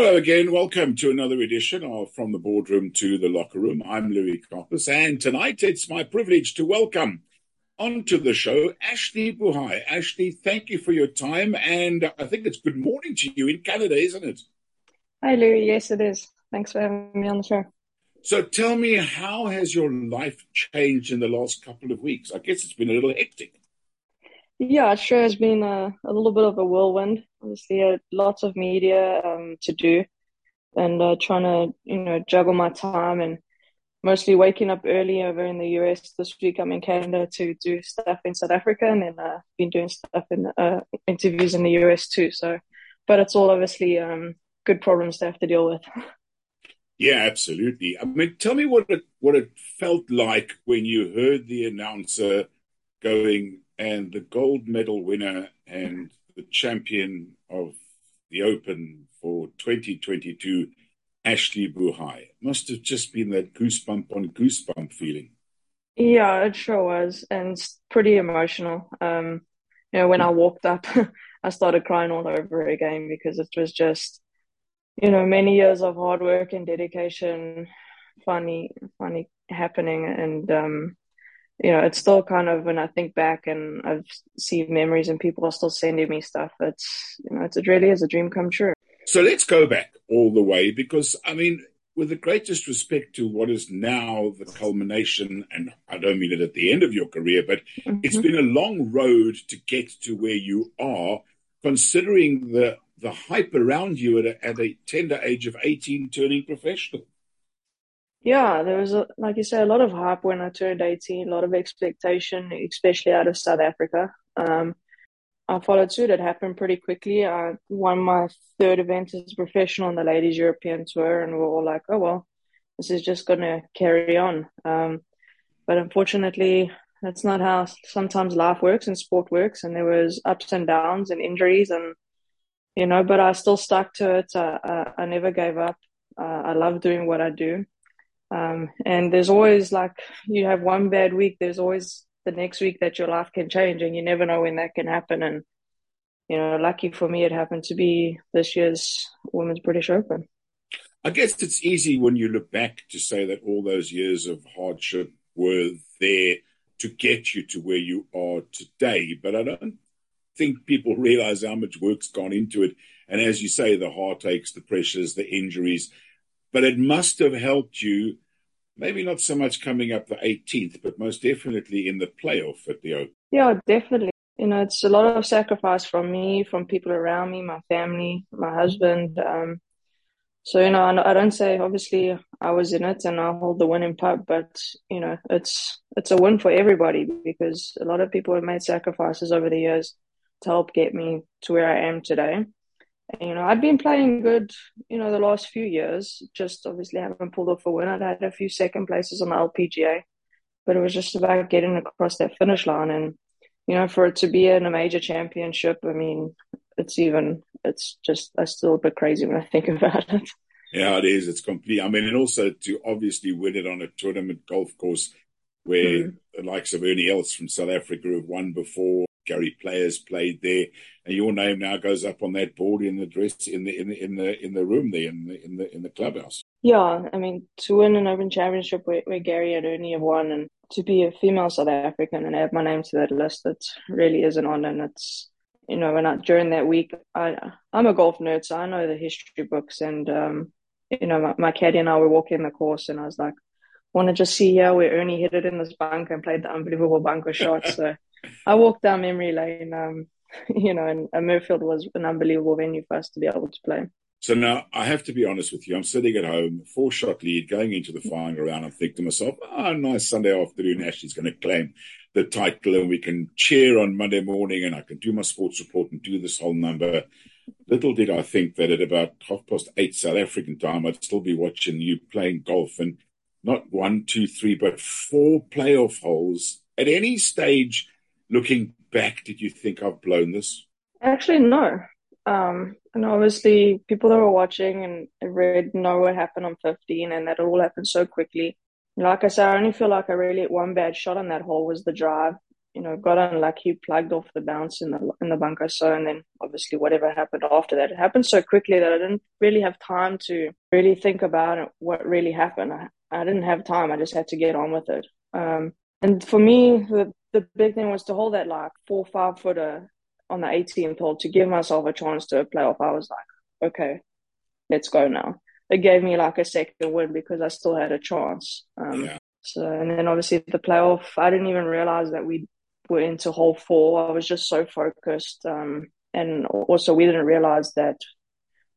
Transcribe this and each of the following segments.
Hello again. Welcome to another edition of From the Boardroom to the Locker Room. I'm Louis Karpas, and tonight it's my privilege to welcome onto the show Ashleigh Buhai. Ashleigh, thank you for your time, and I think it's good morning to you in Canada, isn't it? Hi, Louis. Yes, it is. Thanks for having me on the show. So tell me, how has your life changed in the last couple of weeks? I guess it's been a little hectic. Yeah, it sure has been a, a little bit of a whirlwind. Obviously, uh, lots of media um, to do, and uh, trying to you know juggle my time and mostly waking up early over in the US this week. I'm in Canada to do stuff in South Africa, and then uh, been doing stuff in uh, interviews in the US too. So, but it's all obviously um, good problems to have to deal with. Yeah, absolutely. I mean, tell me what it what it felt like when you heard the announcer going and the gold medal winner and the champion of the Open for 2022, Ashleigh Buhai. Must have just been that goosebump on goosebump feeling. Yeah, it sure was, and it's pretty emotional. Um, you know, when I walked up, I started crying all over again because it was just, you know, many years of hard work and dedication, funny, funny happening, and um, you know, it's still kind of when I think back and I've seen memories and people are still sending me stuff. It's you know, it's, it really is a dream come true. So let's go back all the way because I mean, with the greatest respect to what is now the culmination, and I don't mean it at the end of your career, but mm-hmm. it's been a long road to get to where you are, considering the the hype around you at a, at a tender age of 18 turning professional. Yeah, there was, a, like you said, a lot of hype when I turned 18, a lot of expectation, especially out of South Africa. Um, I followed suit. It happened pretty quickly. I won my third event as a professional on the Ladies European Tour, and we are all like, oh, well, this is just going to carry on. Um, but unfortunately, that's not how sometimes life works and sport works. And there was ups and downs and injuries, and you know, but I still stuck to it. I, I, I never gave up. Uh, I love doing what I do. Um, and there's always like you have one bad week, there's always the next week that your life can change, and you never know when that can happen. And you know, lucky for me, it happened to be this year's Women's British Open. I guess it's easy when you look back to say that all those years of hardship were there to get you to where you are today. But I don't think people realize how much work's gone into it. And as you say, the heartaches, the pressures, the injuries, but it must have helped you, maybe not so much coming up the 18th, but most definitely in the playoff at the Open. Yeah, definitely. You know, it's a lot of sacrifice from me, from people around me, my family, my husband. Um, so, you know, I don't say obviously I was in it and I hold the winning putt, but you know, it's it's a win for everybody because a lot of people have made sacrifices over the years to help get me to where I am today you know, I'd been playing good, you know, the last few years. Just obviously haven't pulled off a win. I'd had a few second places on the LPGA, but it was just about getting across that finish line. And you know, for it to be in a major championship, I mean, it's even, it's just, I still a bit crazy when I think about it. Yeah, it is. It's complete. I mean, and also to obviously win it on a tournament golf course where mm. the likes of Ernie Els from South Africa have won before. Gary Players played there, and your name now goes up on that board in the dress in the in the in the in the room there in the in the in the clubhouse. Yeah, I mean to win an Open Championship where, where Gary and Ernie have won, and to be a female South African and add my name to that list, it really is an honor. And it's you know, when I during that week, I I'm a golf nerd, so I know the history books, and um, you know, my, my caddy and I were walking the course, and I was like, want to just see how where Ernie hit it in this bunker and played the unbelievable bunker shot. So I walked down memory lane, um, you know, and, and Muirfield was an unbelievable venue for us to be able to play. So now I have to be honest with you. I'm sitting at home, four shot lead, going into the final round. I think to myself, oh, nice Sunday afternoon. Ashleigh's going to claim the title and we can cheer on Monday morning and I can do my sports report and do this whole number. Little did I think that at about half past eight South African time, I'd still be watching you playing golf and not one, two, three, but four playoff holes at any stage looking back, did you think I've blown this? Actually, no. Um, and obviously, people that were watching and read know what happened on 15 and that all happened so quickly. Like I said, I only feel like I really one bad shot on that hole was the drive. you know, got unlucky, plugged off the bounce in the in the bunker. So, and then obviously whatever happened after that, it happened so quickly that I didn't really have time to really think about what really happened. I, I didn't have time. I just had to get on with it. Um, and for me, the the big thing was to hold that like four five footer on the 18th hole to give myself a chance to play off. I was like, okay, let's go now. It gave me like a second win because I still had a chance. Um, yeah. So, and then obviously the playoff, I didn't even realize that we were into hole four. I was just so focused. Um, and also we didn't realize that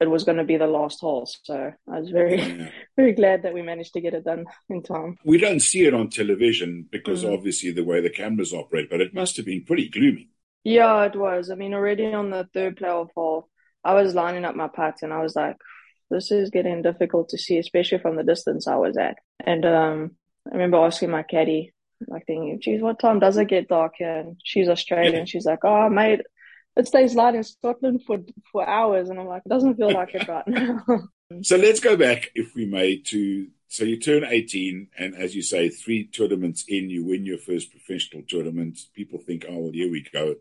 it was going to be the last hole. So I was very, yeah. very glad that we managed to get it done in time. We don't see it on television because mm-hmm. obviously the way the cameras operate, but it must have been pretty gloomy. Yeah, it was. I mean, already on the third playoff hole, I was lining up my putts and I was like, this is getting difficult to see, especially from the distance I was at. And um, I remember asking my caddy, like thinking, geez, what time does it get dark here? And she's Australian. She's like, oh, mate, it stays light in Scotland for for hours. And I'm like, it doesn't feel like it right now. so let's go back, if we may, to so you turn 18, and as you say, three tournaments in, you win your first professional tournament. People think, oh, well, here we go.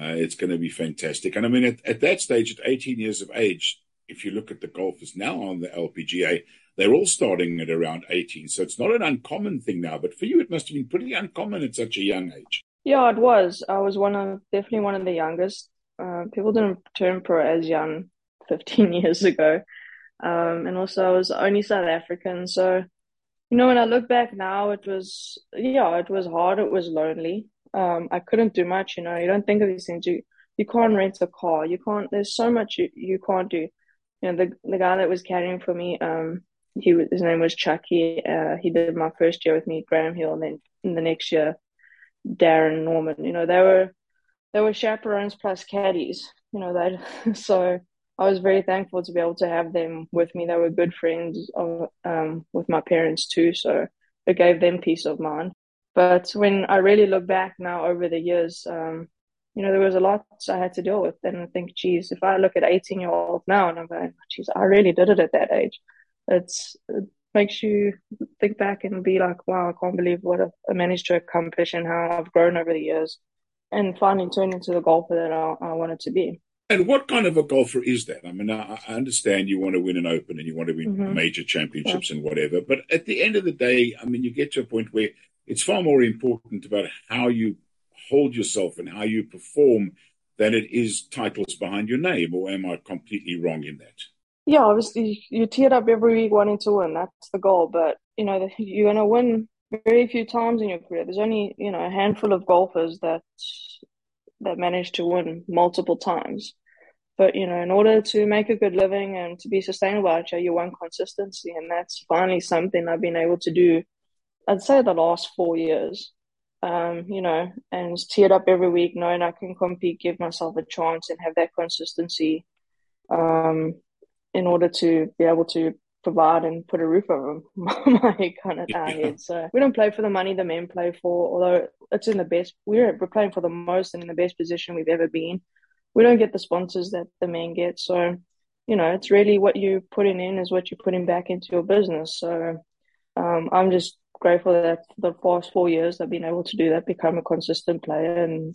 Uh, it's going to be fantastic. And I mean, at, at that stage, at 18 years of age, if you look at the golfers now on the LPGA, they're all starting at around 18. So it's not an uncommon thing now, but for you, it must have been pretty uncommon at such a young age. Yeah, it was. I was one of, definitely one of the youngest. Uh, people didn't turn pro as young 15 years ago. Um, and also I was only South African. So, you know, when I look back now, it was, yeah, it was hard. It was lonely. Um, I couldn't do much, you know, you don't think of these things. You, you can't rent a car. You can't, there's so much you, you can't do. You know, the, the guy that was caddying for me, um, he his name was Chucky. Uh, he did my first year with me, Graham Hill, and then in the next year, Darren Norman. You know, they were, they were chaperones plus caddies, you know, that, so, I was very thankful to be able to have them with me. They were good friends of, um, with my parents too, so it gave them peace of mind. But when I really look back now over the years, um, you know, there was a lot I had to deal with. And I think, geez, if I look at 18 year old now and I'm going, geez, I really did it at that age. It's, it makes you think back and be like, wow, I can't believe what I managed to accomplish and how I've grown over the years and finally turned into the golfer that I, I wanted to be. And what kind of a golfer is that? I mean, I, I understand you want to win an Open and you want to win mm-hmm. major championships yeah. and whatever, but at the end of the day, I mean, you get to a point where it's far more important about how you hold yourself and how you perform than it is titles behind your name. Or am I completely wrong in that? Yeah, obviously you tee it up every week wanting to win. That's the goal. But you know you're going to win very few times in your career. There's only you know a handful of golfers that that manage to win multiple times. But you know, in order to make a good living and to be sustainable out here, you want consistency, and that's finally something I've been able to do. I'd say the last four years, um, you know, and it up every week, knowing I can compete, give myself a chance, and have that consistency, um, in order to be able to provide and put a roof over my kind of our head. So we don't play for the money the men play for, although it's in the best. We're we're playing for the most and in the best position we've ever been we don't get the sponsors that the men get. So, you know, it's really what you're putting in is what you're putting back into your business. So, um, I'm just grateful that the past four years I've been able to do that, become a consistent player and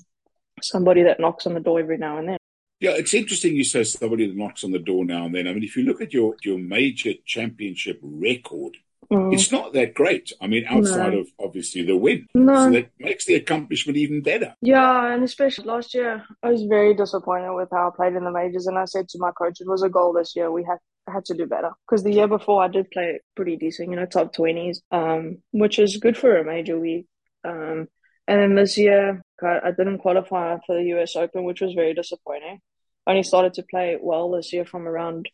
somebody that knocks on the door every now and then. Yeah, it's interesting you say somebody that knocks on the door now and then. I mean, if you look at your, your major championship record, Mm. It's not that great. I mean, outside no. of obviously the win. No. So that makes the accomplishment even better. Yeah, and especially last year, I was very disappointed with how I played in the majors. And I said to my coach, it was a goal this year. We had had to do better because the year before I did play pretty decent, you know, top 20s, um, which is good for a major week. Um, and then this year, I didn't qualify for the US Open, which was very disappointing. Only started to play well this year from around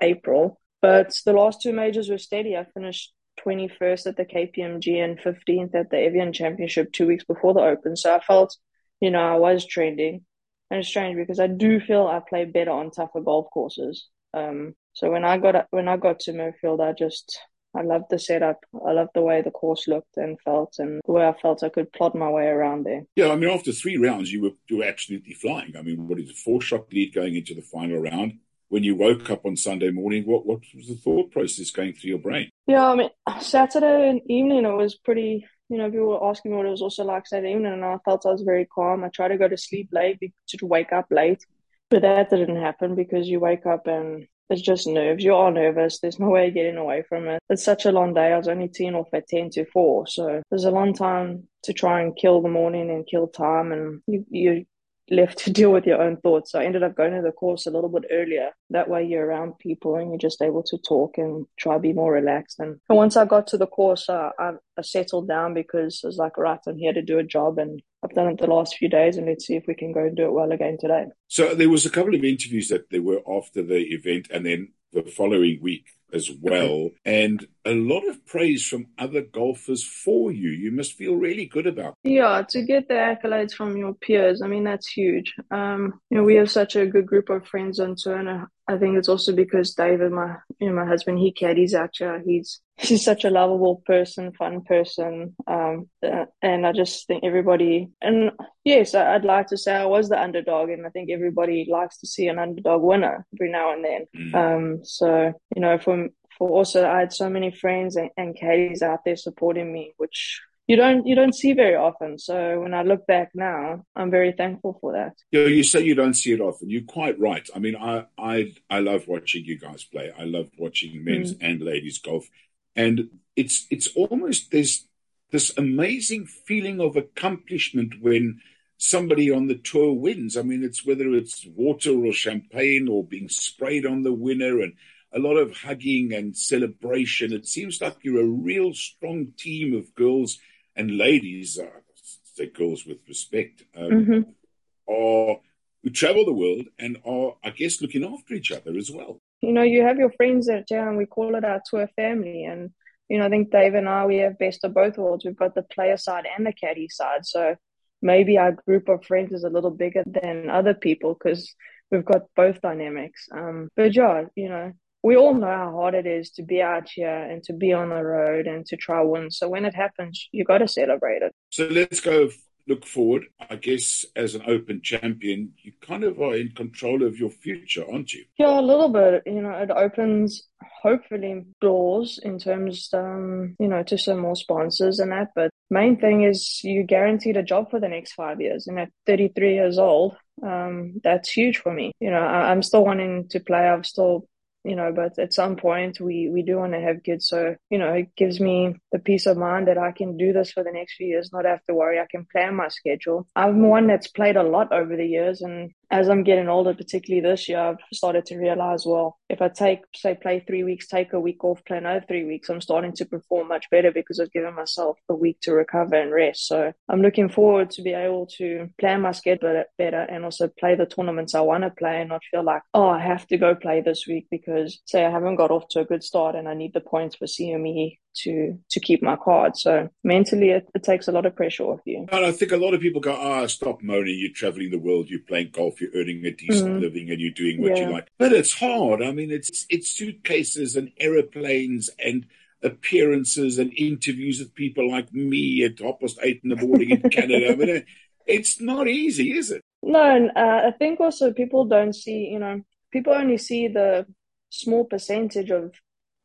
April. But the last two majors were steady. I finished 21st at the KPMG and 15th at the Evian Championship two weeks before the Open. So I felt, you know, I was trending. And it's strange because I do feel I play better on tougher golf courses. Um, so when I got when I got to Muirfield, I just I loved the setup. I loved the way the course looked and felt, and the way I felt I could plod my way around there. Yeah, I mean, after three rounds, you were you were absolutely flying. I mean, what is a four shot lead going into the final round? when you woke up on Sunday morning, what, what was the thought process going through your brain? Yeah, I mean, Saturday evening, it was pretty, you know, people were asking me what it was also like Saturday evening, and I felt I was very calm. I tried to go to sleep late to wake up late, but that didn't happen because you wake up and it's just nerves. You are nervous. There's no way of getting away from it. It's such a long day. I was only teeing off at 10 to 4. So there's a long time to try and kill the morning and kill time. And you, you left to deal with your own thoughts. So I ended up going to the course a little bit earlier. That way you're around people and you're just able to talk and try to be more relaxed. And, and once I got to the course, uh, I, I settled down because I was like, right, I'm here to do a job and I've done it the last few days and let's see if we can go and do it well again today. So there was a couple of interviews that there were after the event and then the following week as well, and a lot of praise from other golfers for you. You must feel really good about. It. Yeah, to get the accolades from your peers, I mean that's huge. Um, you know, we have such a good group of friends on tour, and I think it's also because David, my you know my husband, he caddies out here. He's he's such a lovable person, fun person, um, uh, and I just think everybody. And yes, I'd like to say I was the underdog, and I think everybody likes to see an underdog winner every now and then. Mm. Um, so you know, from for also I had so many friends and, and caddies out there supporting me, which you don't you don't see very often. So when I look back now, I'm very thankful for that. Yeah, you say you don't see it often. You're quite right. I mean, I I I love watching you guys play. I love watching men's mm. and ladies golf, and it's it's almost there's this amazing feeling of accomplishment when somebody on the tour wins. I mean, it's whether it's water or champagne or being sprayed on the winner and a lot of hugging and celebration. It seems like you're a real strong team of girls and ladies, uh, say girls with respect, um, mm-hmm. are who travel the world and are, I guess, looking after each other as well. You know, you have your friends that, yeah, and we call it our tour family. And, you know, I think Dave and I, we have best of both worlds. We've got the player side and the caddy side. So maybe our group of friends is a little bigger than other people because we've got both dynamics. Um, but yeah, you know, we all know how hard it is to be out here and to be on the road and to try win. So when it happens, you got to celebrate it. So let's go look forward. I guess as an open champion, you kind of are in control of your future, aren't you? Yeah, a little bit. You know, it opens hopefully doors in terms, um, you know, to some more sponsors and that. But main thing is you guaranteed a job for the next five years. And at 33 years old, um, that's huge for me. You know, I, I'm still wanting to play. I've still you know, but at some point we, we do want to have kids. So, you know, it gives me the peace of mind that I can do this for the next few years, not have to worry. I can plan my schedule. I'm one that's played a lot over the years and as I'm getting older, particularly this year, I've started to realize, well, if I take, say, play three weeks, take a week off, play another three weeks, I'm starting to perform much better because I've given myself a week to recover and rest. So I'm looking forward to be able to plan my schedule better and also play the tournaments I want to play and not feel like, oh, I have to go play this week because, say, I haven't got off to a good start and I need the points for CME to to keep my card. So mentally, it, it, takes a lot of pressure off you. And I think a lot of people go, "Ah, oh, stop moaning. You're traveling the world. You're playing golf. You're earning a decent mm. living, and you're doing what yeah. you like." But it's hard. I mean, it's it's suitcases and aeroplanes and appearances and interviews with people like me at half past eight in the morning in Canada. But uh, it's not easy, is it? No, and uh, I think also people don't see. You know, people only see the small percentage of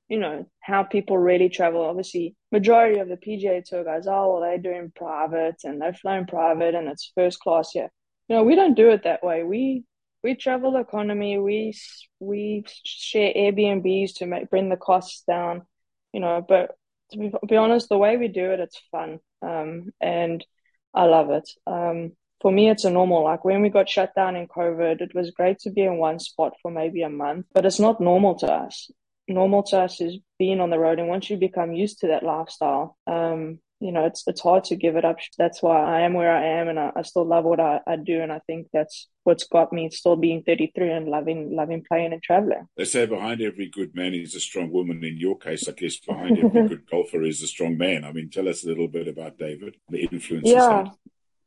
you know, how people really travel. Obviously, majority of the PGA Tour guys, oh, well, they're doing private and they're flying private and it's first class. Yeah, you know, we don't do it that way. We we travel economy. We we share Airbnbs to make bring the costs down. You know, but to be, be honest, the way we do it, it's fun, um, and I love it. Um, for me, it's a normal. Like when we got shut down in COVID, it was great to be in one spot for maybe a month, but it's not normal to us normal to us is being on the road. And once you become used to that lifestyle, um, you know, it's it's hard to give it up. That's why I am where I am, and I, I still love what I, I, do. And I think that's what's got me still being 33 and loving loving playing and traveling. They say behind every good man is a strong woman. In your case, I guess behind every good golfer is a strong man. I mean, tell us a little bit about David, the influence. Yeah,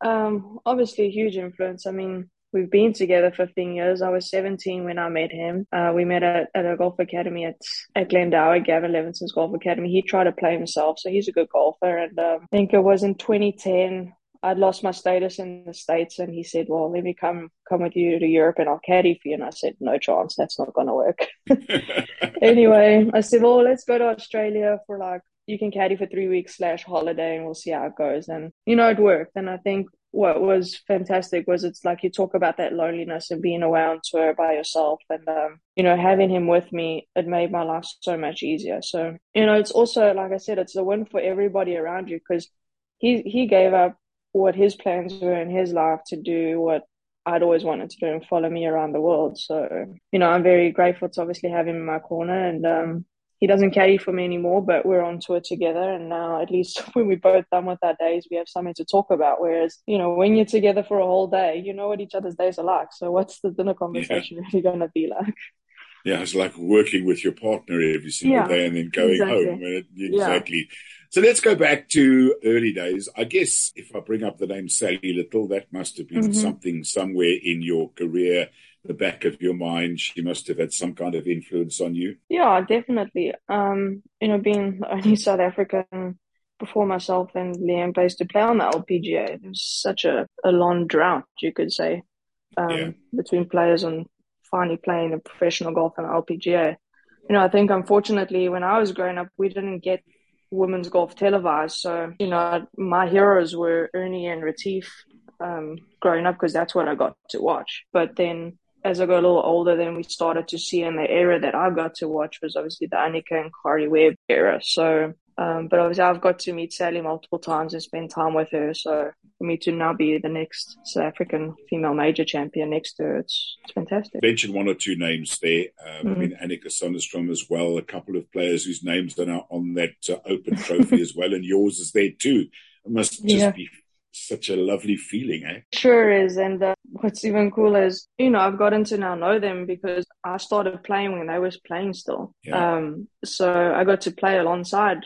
um, obviously a huge influence. I mean, We've been together 15 years. I was 17 when I met him. Uh, we met at, at a golf academy at, at Glendower, Gavin Levenson's golf academy. He tried to play himself, so he's a good golfer. And um, I think it was in 2010. I'd lost my status in the States and he said, Well, let me come come with you to Europe and I'll caddy for you. And I said, No chance, that's not gonna work. anyway, I said, Well, let's go to Australia for like you can caddy for three weeks slash holiday and we'll see how it goes. And, you know, it worked. And I think what was fantastic was it's like you talk about that loneliness and being away on tour by yourself and um, you know having him with me it made my life so much easier so you know it's also like i said it's a win for everybody around you because he he gave up what his plans were in his life to do what I'd always wanted to do and follow me around the world. So, you know, I'm very grateful to obviously have him in my corner and um, he doesn't caddy for me anymore, but we're on tour together. And now, at least when we're both done with our days, we have something to talk about. Whereas, you know, when you're together for a whole day, you know what each other's days are like. So, what's the dinner conversation yeah. really going to be like? Yeah, it's like working with your partner every single yeah, day and then going exactly. home. Exactly. Yeah. So let's go back to early days. I guess if I bring up the name Sally Little, that must have been mm-hmm. something somewhere in your career, the back of your mind. She must have had some kind of influence on you. Yeah, definitely. Um, you know, being the only South African before myself and Lee-Anne Pace to play on the LPGA, it was such a, a long drought, you could say, um, yeah. between players and finally playing a professional golf on LPGA. You know, I think unfortunately when I was growing up, we didn't get women's golf televised. So, you know, my heroes were Ernie and Retief um, growing up because that's what I got to watch. But then as I got a little older, then we started to see in the era that I got to watch was obviously the Annika and Karrie Webb era. So, um, but obviously I've got to meet Sally multiple times and spend time with her. So for me to now be the next South African female major champion next to her, it's, it's fantastic. Mention one or two names there. Um, mm-hmm. I mean, Annika Sorenstam as well, a couple of players whose names are now on that uh, open trophy as well, and yours is there too. It must just yeah. be such a lovely feeling, eh? Sure is. And uh, what's even cooler is, you know, I've gotten to now know them because I started playing when they was playing still. Yeah. Um, so I got to play alongside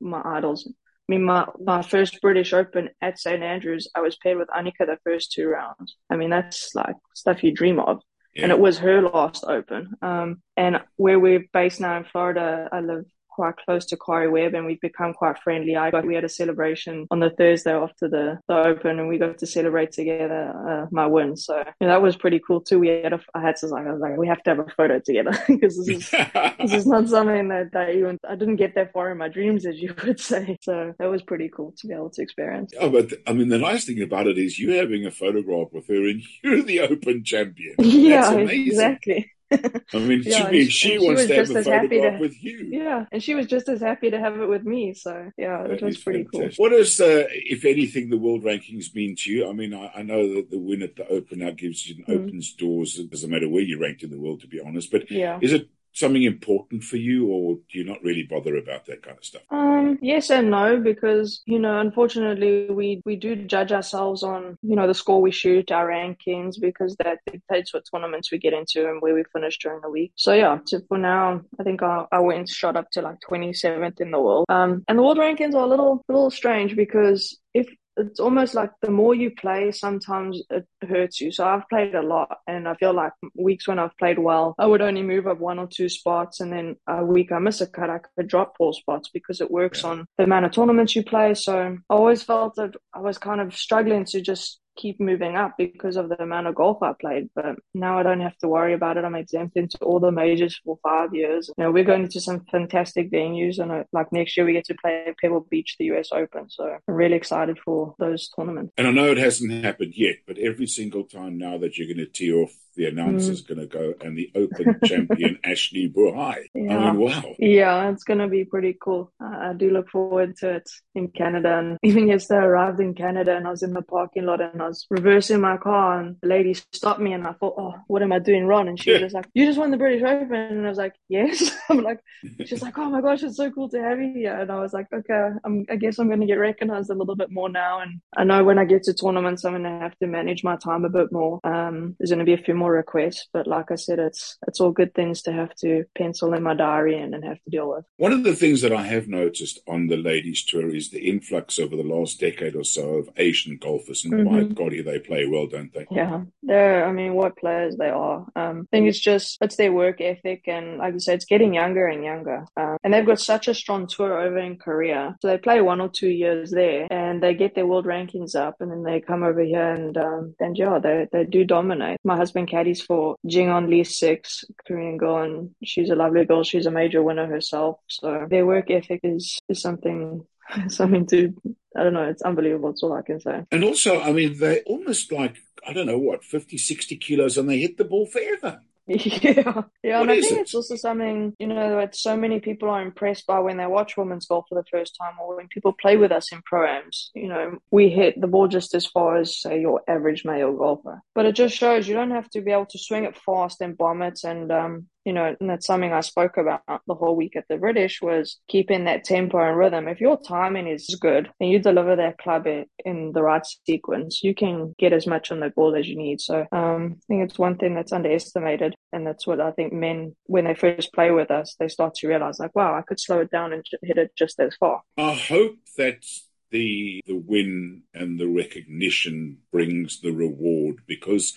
my idols. I mean, my, my first British Open at St. Andrews, I was paired with Annika the first two rounds. I mean, that's like stuff you dream of. Yeah. And it was her last Open. Um, and where we're based now in Florida, I live quite close to Karrie Webb and we've become quite friendly. I got we had a celebration on the Thursday after the, the Open and we got to celebrate together uh, my win. So that was pretty cool too. We had a, I had to like I was like we have to have a photo together because this is this is not something that, that even I didn't get that far in my dreams as you would say. So that was pretty cool to be able to experience. Oh, but I mean the nice thing about it is you having a photograph with her and you're the Open champion. Yeah, exactly. I mean, yeah, she, she wants to have a photograph to, with you. Yeah, and she was just as happy to have it with me. So yeah, that it was pretty fantastic. cool. What does, uh, if anything, the world rankings mean to you? I mean, I, I know that the win at the Open now gives you mm. opens doors. It doesn't matter where you ranked in the world, to be honest. But yeah. is it something important for you, or do you not really bother about that kind of stuff? Um, yes and no, because you know, unfortunately, we we do judge ourselves on you know the score we shoot, our rankings, because that dictates what tournaments we get into and where we finish during the week. So yeah, so for now, I think I, I went shot up to like 27th in the world. Um, and the world rankings are a little a little strange because if it's almost like the more you play, sometimes it hurts you. So I've played a lot, and I feel like weeks when I've played well, I would only move up one or two spots, and then a week I miss a cut, I could drop four spots because it works yeah. on the amount of tournaments you play. So I always felt that I was kind of struggling to just keep moving up because of the amount of golf I played. But now I don't have to worry about it. I'm exempt into all the majors for five years. You know, we're going into some fantastic venues, and uh, like next year we get to play Pebble Beach, the US Open. So I'm really excited for those tournaments. And I know it hasn't happened yet, but every single time now that you're going to tee off the announcer's mm. going to go and the Open champion Ashleigh Buhai. Yeah. I mean, wow. Yeah, it's going to be pretty cool. I do look forward to it in Canada. And even yesterday, I arrived in Canada and I was in the parking lot and I was reversing my car and the lady stopped me and I thought, oh, what am I doing wrong? And she was like, you just won the British Open. And I was like, yes. I'm like, she's like, oh my gosh, it's so cool to have you here. And I was like, okay, I'm, I guess I'm going to get recognized a little bit more now. And I know when I get to tournaments, I'm going to have to manage my time a bit more. Um, there's going to be a few more requests, but like I said, it's it's all good things to have to pencil in my diary and, and have to deal with. One of the things that I have noticed on the ladies' tour is the influx over the last decade or so of Asian golfers, and mm-hmm. my God, they play well, don't they? Yeah, they're. I mean, what players they are. Um, I think it's just it's their work ethic, and like you said, it's getting younger and younger. Um, and they've got such a strong tour over in Korea, so they play one or two years there, and they get their world rankings up, and then they come over here and um, and yeah, they they do dominate. My husband caddies for Jeongeun Lee Six, Korean girl, and she's a lovely girl. She's a major winner herself. So their work ethic is, is something something to I don't know, it's unbelievable. That's all I can say. And also, I mean, they're almost like, I don't know what, 50, 60 kilos and they hit the ball forever. Yeah, yeah, What and I think it? it's also something you know that so many people are impressed by when they watch women's golf for the first time, or when people play with us in proams. You know, we hit the ball just as far as say your average male golfer, but it just shows you don't have to be able to swing it fast and bomb it, and um, you know, and that's something I spoke about the whole week at the British was keeping that tempo and rhythm. If your timing is good and you deliver that club in, in the right sequence, you can get as much on the ball as you need. So um, I think it's one thing that's underestimated, and that's what I think men, when they first play with us, they start to realize like, wow, I could slow it down and hit it just as far. I hope that the the win and the recognition brings the reward because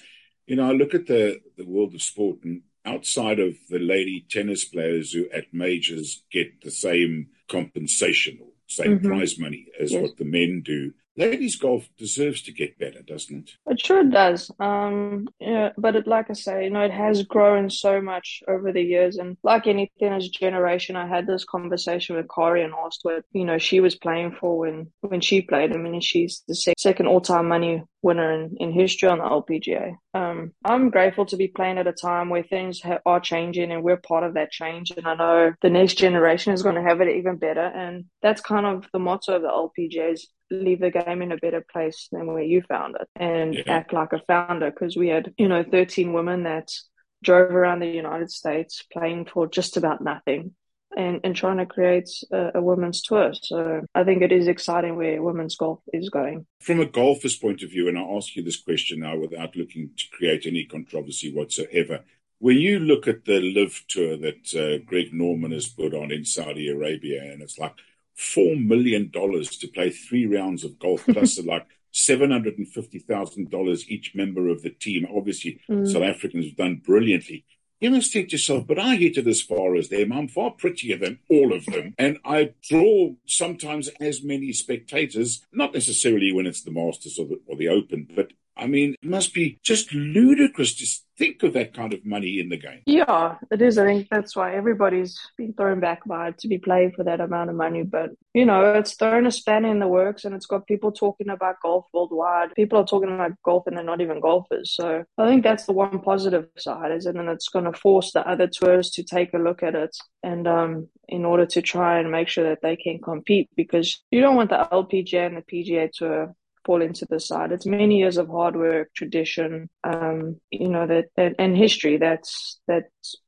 you know I look at the the world of sport and outside of the lady tennis players who at majors get the same compensation or same Mhm. prize money as Yes. what the men do ladies golf deserves to get better doesn't it It sure does. Um, yeah, but it, like I say, you know, it has grown so much over the years, and like anything as a generation, I had this conversation with Karrie and asked what you know she was playing for when when she played. I mean, she's the sec- second all time money winner in, in history on the LPGA. Um, I'm grateful to be playing at a time where things ha- are changing, and we're part of that change. And I know the next generation is going to have it even better, and that's kind of the motto of the LPGA is leave the game in a better place than where you found it and Yeah. act like a founder because we had you know 13 women that drove around the united states playing for just about nothing and, and trying to create a, a women's tour so i think it is exciting where women's golf is going from a golfer's point of view, and I'll ask you this question now without looking to create any controversy whatsoever. When you look at the LIV tour that uh, Greg Norman has put on in Saudi Arabia, and it's like four million dollars to play three rounds of golf, plus like seven hundred and fifty thousand dollars each member of the team. Obviously, Mm. South Africans have done brilliantly. You must think to yourself, but I hit it as far as them. I'm far prettier than all of them. And I draw sometimes as many spectators, not necessarily when it's the Masters or the, or the Open, but I mean, it must be just ludicrous to think of that kind of money in the game. Yeah, it is. I think that's why everybody's been thrown back by it to be playing for that amount of money. But, you know, it's thrown a spanner in the works and it's got people talking about golf worldwide. People are talking about golf and they're not even golfers. So I think that's the one positive side, is? And it's going to force the other tours to take a look at it and, um, in order to try and make sure that they can compete because you don't want the LPGA and the PGA tour fall into the side. It's many years of hard work, tradition, um, you know, that, that and history that's that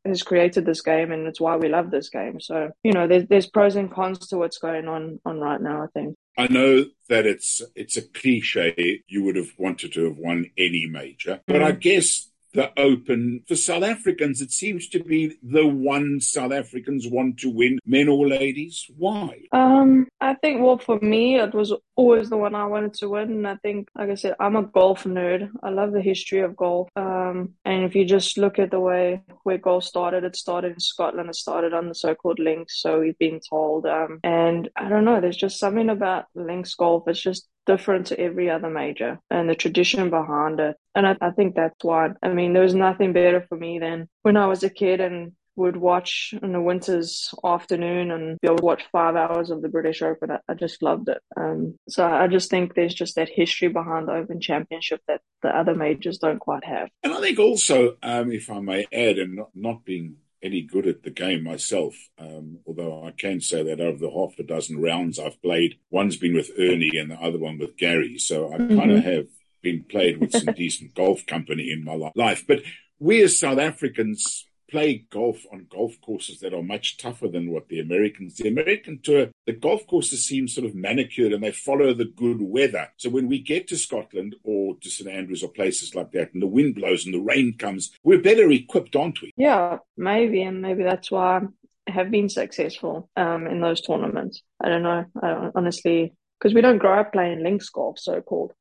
has created this game, and it's why we love this game. So, you know, there's there's pros and cons to what's going on on right now. I think. I know that it's it's a cliche. You would have wanted to have won any major, but Mm. I guess the Open for South Africans, it seems to be the one South Africans want to win, men or ladies. Why? Um, I think well for me it was always the one I wanted to win, and I think, like I said, I'm a golf nerd. I love the history of golf. Um, and if you just look at the way where golf started, it started in Scotland. It started on the so-called links, so we've been told. Um, and I don't know, there's just something about links golf. It's just different to every other major and the tradition behind it. And I, I think that's why. I mean, there was nothing better for me than when I was a kid and would watch in the winter's afternoon and be able to watch five hours of the British Open. I, I just loved it. Um, so I just think there's just that history behind the Open Championship that the other majors don't quite have. And I think also, um, if I may add, and not, not being any good at the game myself, um, although I can say that over the half a dozen rounds I've played, one's been with Ernie and the other one with Gary. So I kind of have been played with some decent golf company in my life. But we as South Africans play golf on golf courses that are much tougher than what the Americans. The American tour, the golf courses seem sort of manicured and they follow the good weather. So when we get to Scotland or to St Andrews or places like that, and the wind blows and the rain comes, we're better equipped, aren't we? Yeah, maybe, and maybe that's why I have been successful um, in those tournaments. I don't know, I don't, honestly, because we don't grow up playing links golf, so called,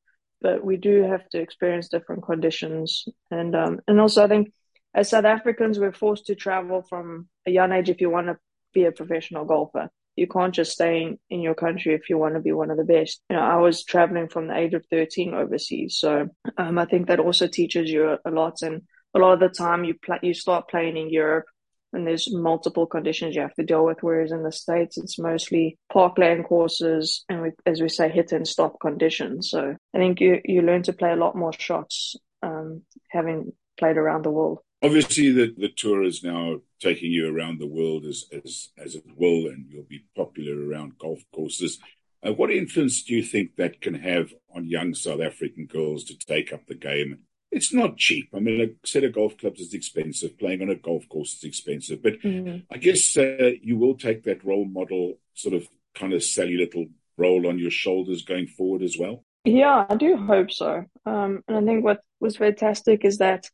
but we do have to experience different conditions, and um, and also I think as South Africans, we're forced to travel from a young age if you want to be a professional golfer. You can't just stay in, in your country if you want to be one of the best. You know, I was traveling from the age of 13 overseas. So um, I think that also teaches you a, lot. And a lot of the time you you start playing in Europe and there's multiple conditions you have to deal with. Whereas in the States, it's mostly parkland courses and we, as we say, hit and stop conditions. So I think you, you learn to play a lot more shots, um, having played around the world. Obviously, the, the tour is now taking you around the world as, as, as it will, and you'll be popular around golf courses. Uh, what influence do you think that can have on young South African girls to take up the game it's not cheap. I mean, a set of golf clubs is expensive. Playing on a golf course is expensive. But mm-hmm. I guess uh, you will take that role model sort of kind of sally little role on your shoulders going forward as well. Yeah, I do hope so. Um, and I think what was fantastic is that,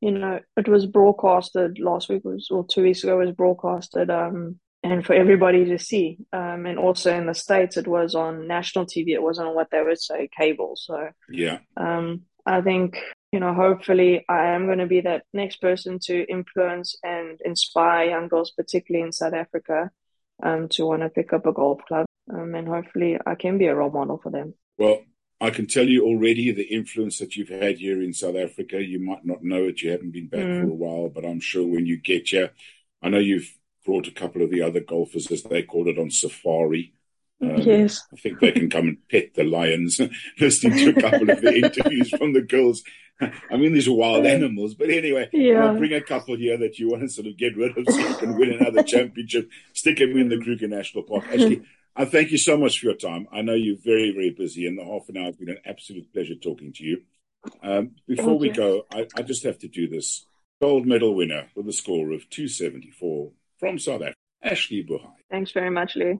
you know, it was broadcasted last week was, or two weeks ago was broadcasted, um, and for everybody to see. Um, and also in the States, it was on national TV. It wasn't on what they would say cable. So, yeah. Um, I think you know, hopefully I am going to be that next person to influence and inspire young girls, particularly in South Africa, um, to want to pick up a golf club. Um, and hopefully I can be a role model for them. Well, I can tell you already the influence that you've had here in South Africa. You might not know it, you haven't been back mm. for a while, but I'm sure when you get here, I know you've brought a couple of the other golfers, as they call it, on safari. Um, yes. I think they can come and pet the lions, listening to a couple of the interviews from the girls. I mean, these are wild animals, but anyway, yeah. bring a couple here that you want to sort of get rid of so you can win another championship. Stick them in the Kruger National Park. Actually, I thank you so much for your time. I know you're very, very busy, and the half an hour has been an absolute pleasure talking to you. Um, before thank we you. go, I, I just have to do this. Gold medal winner with a score of 274 from South Africa, Ashleigh Buhai. Thanks very much, Lee.